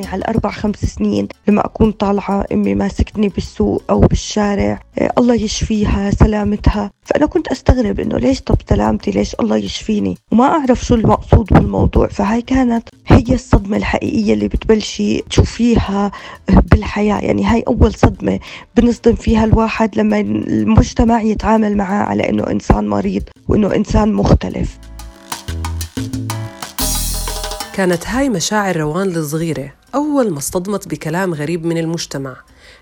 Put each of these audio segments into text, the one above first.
يعني على الأربع خمس سنين لما أكون طالعة أمي ماسكتني بالسوق أو بالشارع آه، الله يشفيها سلامتها. فأنا كنت أستغرب إنه ليش طب سلامتي؟ ليش الله يشفيني؟ وما أعرف شو المقصود بالموضوع. فهاي كانت هي الصدمة الحقيقية اللي بتبلشي تشوفيها بالحياة. يعني هاي أول صدمة بنصدم فيها الواحد لما المجتمع يتعامل معاه على إنه إنسان مريض وإنه إنسان مختلف. كانت هاي مشاعر روان الصغيرة أول ما اصطدمت بكلام غريب من المجتمع.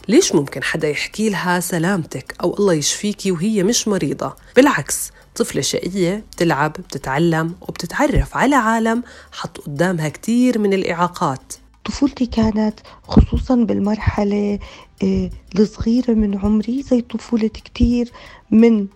ليش ممكن حدا يحكي لها سلامتك أو الله يشفيكي وهي مش مريضة؟ بالعكس طفلة شقية بتلعب بتتعلم وبتتعرف على عالم حط قدامها كتير من الإعاقات. طفولتي كانت خصوصا بالمرحلة آه، الصغيرة من عمري زي طفولة كتير من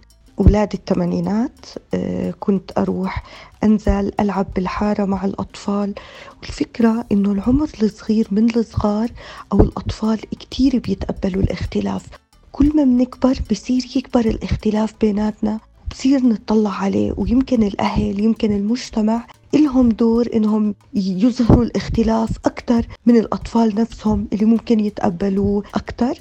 أولاد الثمانينات آه، كنت أروح أنزل ألعب بالحارة مع الأطفال. والفكرة إنه العمر الصغير من الصغار أو الأطفال كتير بيتقبلوا الاختلاف. كل ما بنكبر بصير يكبر الاختلاف بيناتنا بصير نطلع عليه. ويمكن الأهل يمكن المجتمع إلهم دور إنهم يظهروا الاختلاف أكثر من الأطفال نفسهم اللي ممكن يتقبلوه أكثر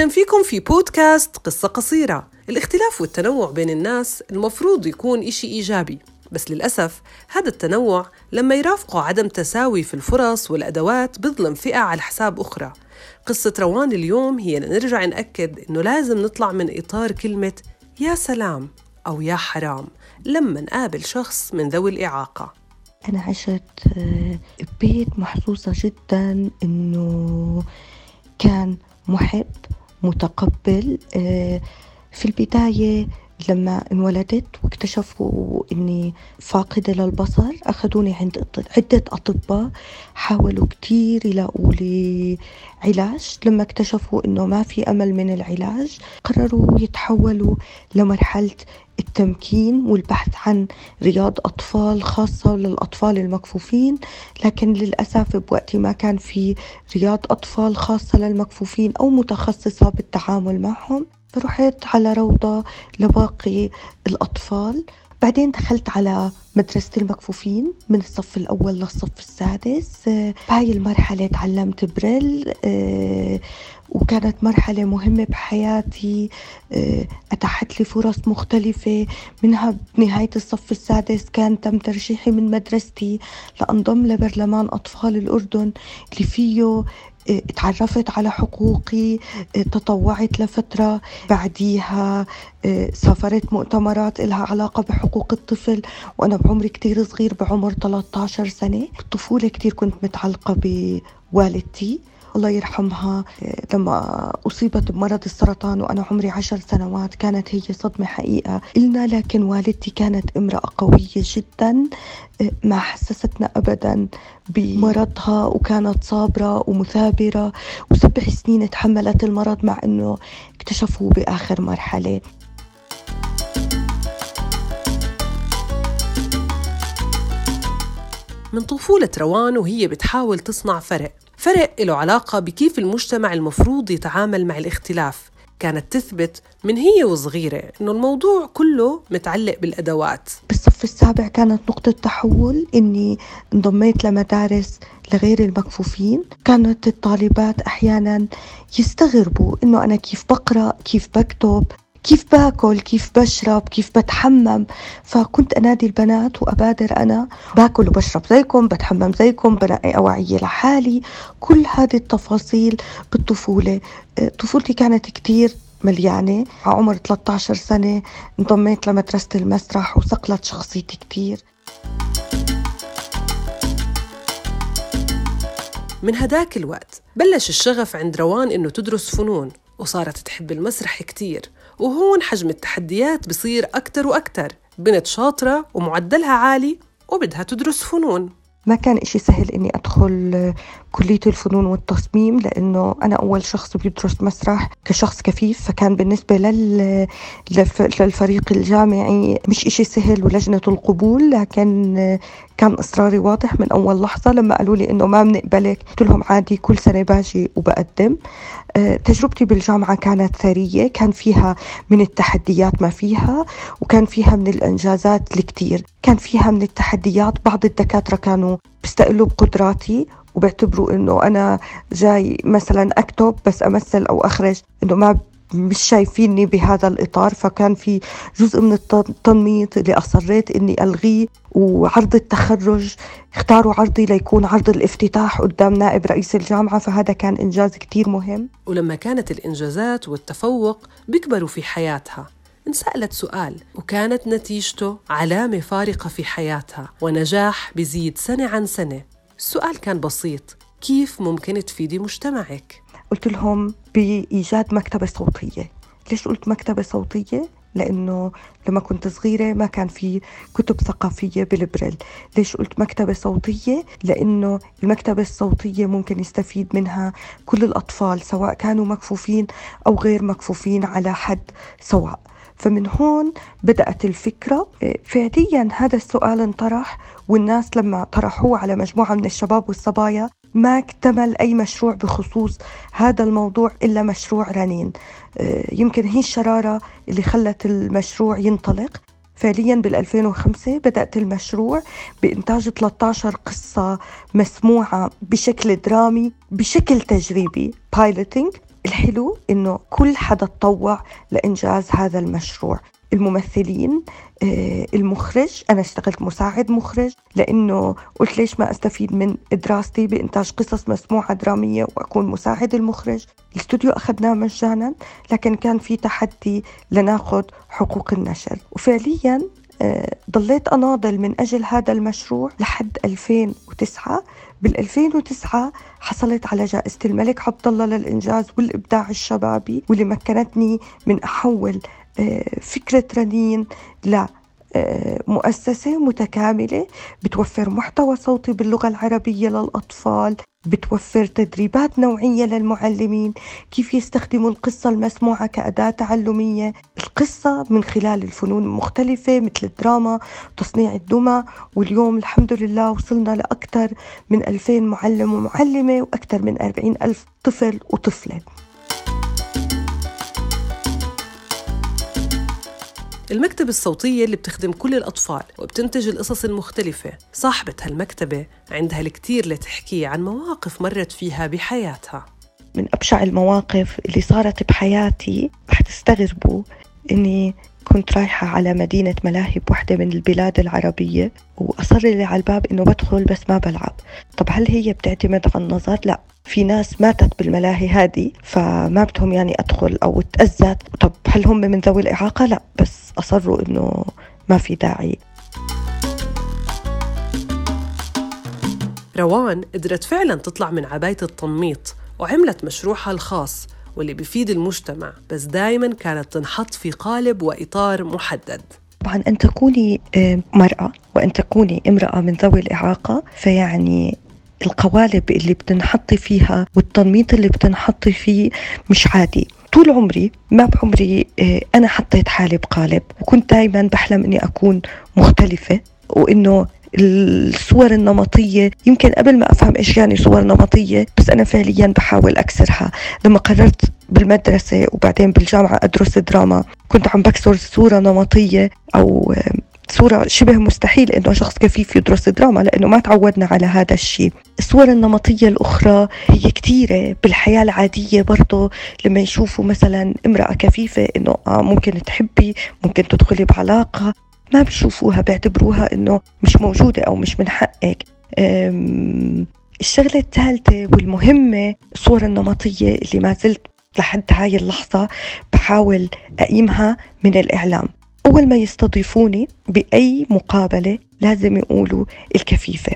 أهلا فيكم في بودكاست قصة قصيرة. الاختلاف والتنوع بين الناس المفروض يكون إشي إيجابي. بس للأسف هذا التنوع لما يرافقه عدم تساوي في الفرص والأدوات بظلم فئة على حساب أخرى. قصة روان اليوم هي نرجع نأكد إنه لازم نطلع من إطار كلمة يا سلام أو يا حرام لما نقابل شخص من ذوي الإعاقة. أنا عشت آه، ببيت محظوظة جدا إنه كان محب متقبل آه، في البداية لما انولدت واكتشفوا إني فاقدة للبصر أخذوني عند عدة أطباء حاولوا كتير يلاقوا لي علاج. لما اكتشفوا إنه ما في أمل من العلاج قرروا يتحولوا لمرحلة التمكين والبحث عن رياض أطفال خاصة للأطفال المكفوفين لكن للأسف بوقتي ما كان في رياض أطفال خاصة للمكفوفين أو متخصصة بالتعامل معهم فرحت على روضة لباقي الأطفال. بعدين دخلت على مدرسة المكفوفين من الصف الأول للصف السادس. بهاي المرحلة تعلمت بريل آه، وكانت مرحلة مهمة بحياتي. آه، أتاحت لي فرص مختلفة. منها بنهاية الصف السادس كان تم ترشيحي من مدرستي لأنضم لبرلمان أطفال الأردن اللي فيه تعرفت على حقوقي تطوعت لفترة بعديها سافرت مؤتمرات إلها علاقة بحقوق الطفل وأنا بعمري كتير صغير بعمر 13 سنة. بالطفولة كتير كنت متعلقة بوالدتي. الله يرحمها. لما أصيبت بمرض السرطان وأنا عمري عشر سنوات كانت هي صدمة حقيقة. إلنا لكن والدتي كانت امرأة قوية جدا ما حسستنا أبدا بمرضها وكانت صابرة ومثابرة. وسبع سنين تحملت المرض مع أنه اكتشفوا بآخر مرحلة. من طفولة روان وهي بتحاول تصنع فرق. فرق له علاقة بكيف المجتمع المفروض يتعامل مع الاختلاف. كانت تثبت من هي وصغيرة إنه الموضوع كله متعلق بالأدوات. بالصف السابع كانت نقطة تحول إني انضميت لمدارس لغير المكفوفين. كانت الطالبات أحيانا يستغربوا إنه أنا كيف بقرأ كيف بكتب. كيف باكل؟ كيف بشرب؟ كيف بتحمم؟ فكنت أنادي البنات وأبادر أنا باكل وبشرب زيكم بتحمم زيكم بنقي اواعيي لحالي. كل هذه التفاصيل بالطفولة. آه، طفولتي كانت كتير مليانة. عمر 13 سنة انضميت لمدرسة المسرح وصقلت شخصيتي كتير. من هداك الوقت بلش الشغف عند روان إنه تدرس فنون وصارت تحب المسرح كتير. وهون حجم التحديات بصير أكتر وأكتر. بنت شاطرة ومعدلها عالي وبدها تدرس فنون. ما كان إشي سهل إني أدخل كلية الفنون والتصميم لأنه أنا أول شخص بيدرس مسرح كشخص كفيف فكان بالنسبة لل... للفريق الجامعي مش إشي سهل ولجنة القبول لكن كان إصراري واضح من أول لحظة لما قالوا لي إنه ما بنقبلك قلت لهم عادي كل سنة باجي وبقدم. آه، تجربتي بالجامعة كانت ثرية كان فيها من التحديات ما فيها وكان فيها من الإنجازات الكتير. كان فيها من التحديات بعض الدكاترة كانوا بيستقلوا بقدراتي وبيعتبروا إنه أنا جاي مثلا أكتب بس أمثل أو أخرج إنه ما مش شايفيني بهذا الإطار فكان في جزء من التنميط اللي أصريت إني ألغيه وعرض التخرج اختاروا عرضي ليكون عرض الافتتاح قدام نائب رئيس الجامعة فهذا كان إنجاز كتير مهم. ولما كانت الإنجازات والتفوق بيكبروا في حياتها. انسألت سؤال وكانت نتيجته علامة فارقة في حياتها ونجاح بزيد سنة عن سنة. السؤال كان بسيط كيف ممكن تفيدي مجتمعك؟ قلت لهم بإيجاد مكتبة صوتية ليش قلت مكتبة صوتية؟ لأنه لما كنت صغيرة ما كان في كتب ثقافية بالبرل ليش قلت مكتبة صوتية؟ لأنه المكتبة الصوتية ممكن يستفيد منها كل الأطفال سواء كانوا مكفوفين أو غير مكفوفين على حد سواء فمن هون بدأت الفكرة. فعليا هذا السؤال انطرح والناس لما طرحوه على مجموعة من الشباب والصبايا ما اكتمل أي مشروع بخصوص هذا الموضوع إلا مشروع رنين. آه، يمكن هي الشرارة اللي خلت المشروع ينطلق. فعليا بال 2005 بدأت المشروع بإنتاج 13 قصة مسموعة بشكل درامي بشكل تجريبي piloting الحلو إنه كل حدا تطوع لإنجاز هذا المشروع. الممثلين آه، المخرج أنا اشتغلت مساعد مخرج لأنه قلت ليش ما أستفيد من دراستي بإنتاج قصص مسموعة درامية وأكون مساعد المخرج. الاستوديو أخذناه مجانا لكن كان في تحدي لناخذ حقوق النشر. وفعليا ضليت أناضل من أجل هذا المشروع لحد 2009 بال 2009 حصلت على جائزة الملك عبد الله للإنجاز والإبداع الشبابي واللي مكنتني من أحول آه، فكرة رنين آه، مؤسسة متكاملة بتوفر محتوى صوتي باللغة العربية للأطفال بتوفر تدريبات نوعية للمعلمين كيف يستخدموا القصة المسموعة كأداة تعلمية. القصة من خلال الفنون المختلفة مثل الدراما تصنيع الدمى واليوم الحمد لله وصلنا لأكثر من 2000 معلم ومعلمة وأكثر من 40 ألف طفل وطفلة. المكتبة الصوتية اللي بتخدم كل الأطفال وبتنتج القصص المختلفة. صاحبة هالمكتبة عندها الكثير لتحكي عن مواقف مرت فيها بحياتها. من أبشع المواقف اللي صارت بحياتي رح تستغربوا إني كنت رايحة على مدينة ملاهي بوحدة من البلاد العربية وأصر لي على الباب إنه بدخل بس ما بلعب. طب هل هي بتعتمد على النظر؟ لا. في ناس ماتت بالملاهي هذه فما بدهم يعني أدخل أو تأذت طب هل هم من ذوي الإعاقة؟ لا بس أصروا إنه ما في داعي. روان قدرت فعلا تطلع من عباية التنميط وعملت مشروعها الخاص واللي بيفيد المجتمع بس دائما كانت تنحط في قالب وإطار محدد. طبعا أن تكوني آه، مرأة وأن تكوني امرأة من ذوي الإعاقة فيعني القوالب اللي بتنحطي فيها والتنميط اللي بتنحطي فيه مش عادي. طول عمري ما بعمري آه، أنا حطيت حالي بقالب. وكنت دائما بحلم أني أكون مختلفة وإنه الصور النمطية يمكن قبل ما أفهم إيش يعني صور نمطية بس أنا فعليا بحاول أكسرها. لما قررت بالمدرسة وبعدين بالجامعة أدرس دراما كنت عم بكسر صورة نمطية أو صورة شبه مستحيل إنه شخص كفيف يدرس دراما لأنه ما تعودنا على هذا الشيء. الصور النمطية الأخرى هي كثيرة بالحياة العادية برضه لما يشوفوا مثلا امرأة كفيفة إنه آه ممكن تحبي ممكن تدخلي بعلاقة ما بشوفوها بيعتبروها إنه مش موجودة أو مش من حقك. الشغلة الثالثة والمهمة الصورة النمطية اللي ما زلت لحد هاي اللحظة بحاول أقيمها من الإعلام. أول ما يستضيفوني بأي مقابلة لازم يقولوا الكفيفة.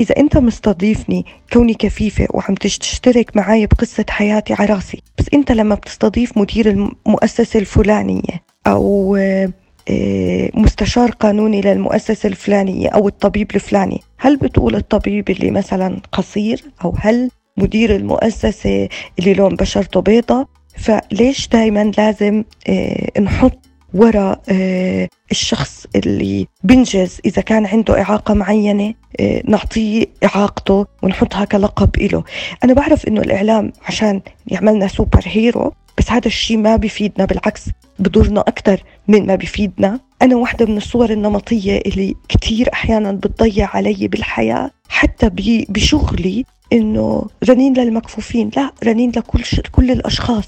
إذا أنت مستضيفني كوني كفيفة وعم تشترك معي بقصة حياتي عراسي بس أنت لما بتستضيف مدير المؤسسة الفلانية أو آه، مستشار قانوني للمؤسسة الفلانية أو الطبيب الفلاني هل بتقول الطبيب اللي مثلا قصير أو هل مدير المؤسسة اللي لون بشرته بيضة؟ فليش دايما لازم آه، نحط وراء آه، الشخص اللي بنجز إذا كان عنده إعاقة معينة آه، نعطيه إعاقته ونحطها كلقب إله. أنا بعرف إنه الإعلام عشان يعملنا سوبر هيرو بس هذا الشيء ما بيفيدنا بالعكس بضرنا أكثر من ما بيفيدنا. أنا واحدة من الصور النمطية اللي كتير أحيانا بتضيع علي بالحياة حتى بشغلي إنه رنين للمكفوفين. لا رنين لكل ش... كل الأشخاص.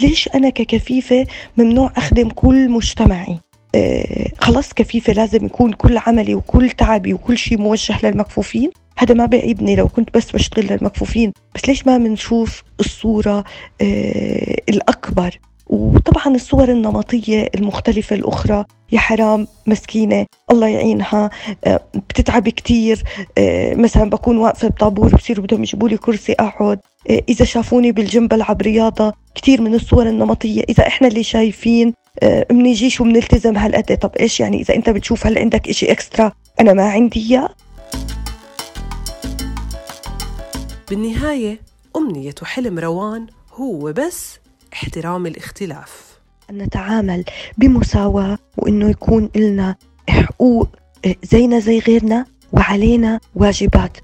ليش أنا ككفيفة ممنوع أخدم كل مجتمعي؟ آه خلاص كفيفة لازم يكون كل عملي وكل تعبي وكل شيء موجه للمكفوفين. هذا ما بيعيبني لو كنت بس بشتغل للمكفوفين. بس ليش ما بنشوف الصورة آه الأكبر؟ وطبعا الصور النمطية المختلفة الأخرى يا حرام مسكينة الله يعينها آه، بتتعب كتير آه، مثلا بكون واقفة بطابور بصيروا بدهم يجيبوا لي كرسي أقعد. إذا شافوني بالجيم بلعب رياضة كتير من الصور النمطية. إذا إحنا اللي شايفين منيجيش وبنلتزم هالقد طب إيش يعني؟ إذا أنت بتشوف هل عندك إشي إكسترا أنا ما عندي إياه. بالنهاية أمنية وحلم روان هو بس احترام الاختلاف. أن نتعامل بمساواة وإنه يكون لنا حقوق زينا زي غيرنا وعلينا واجبات.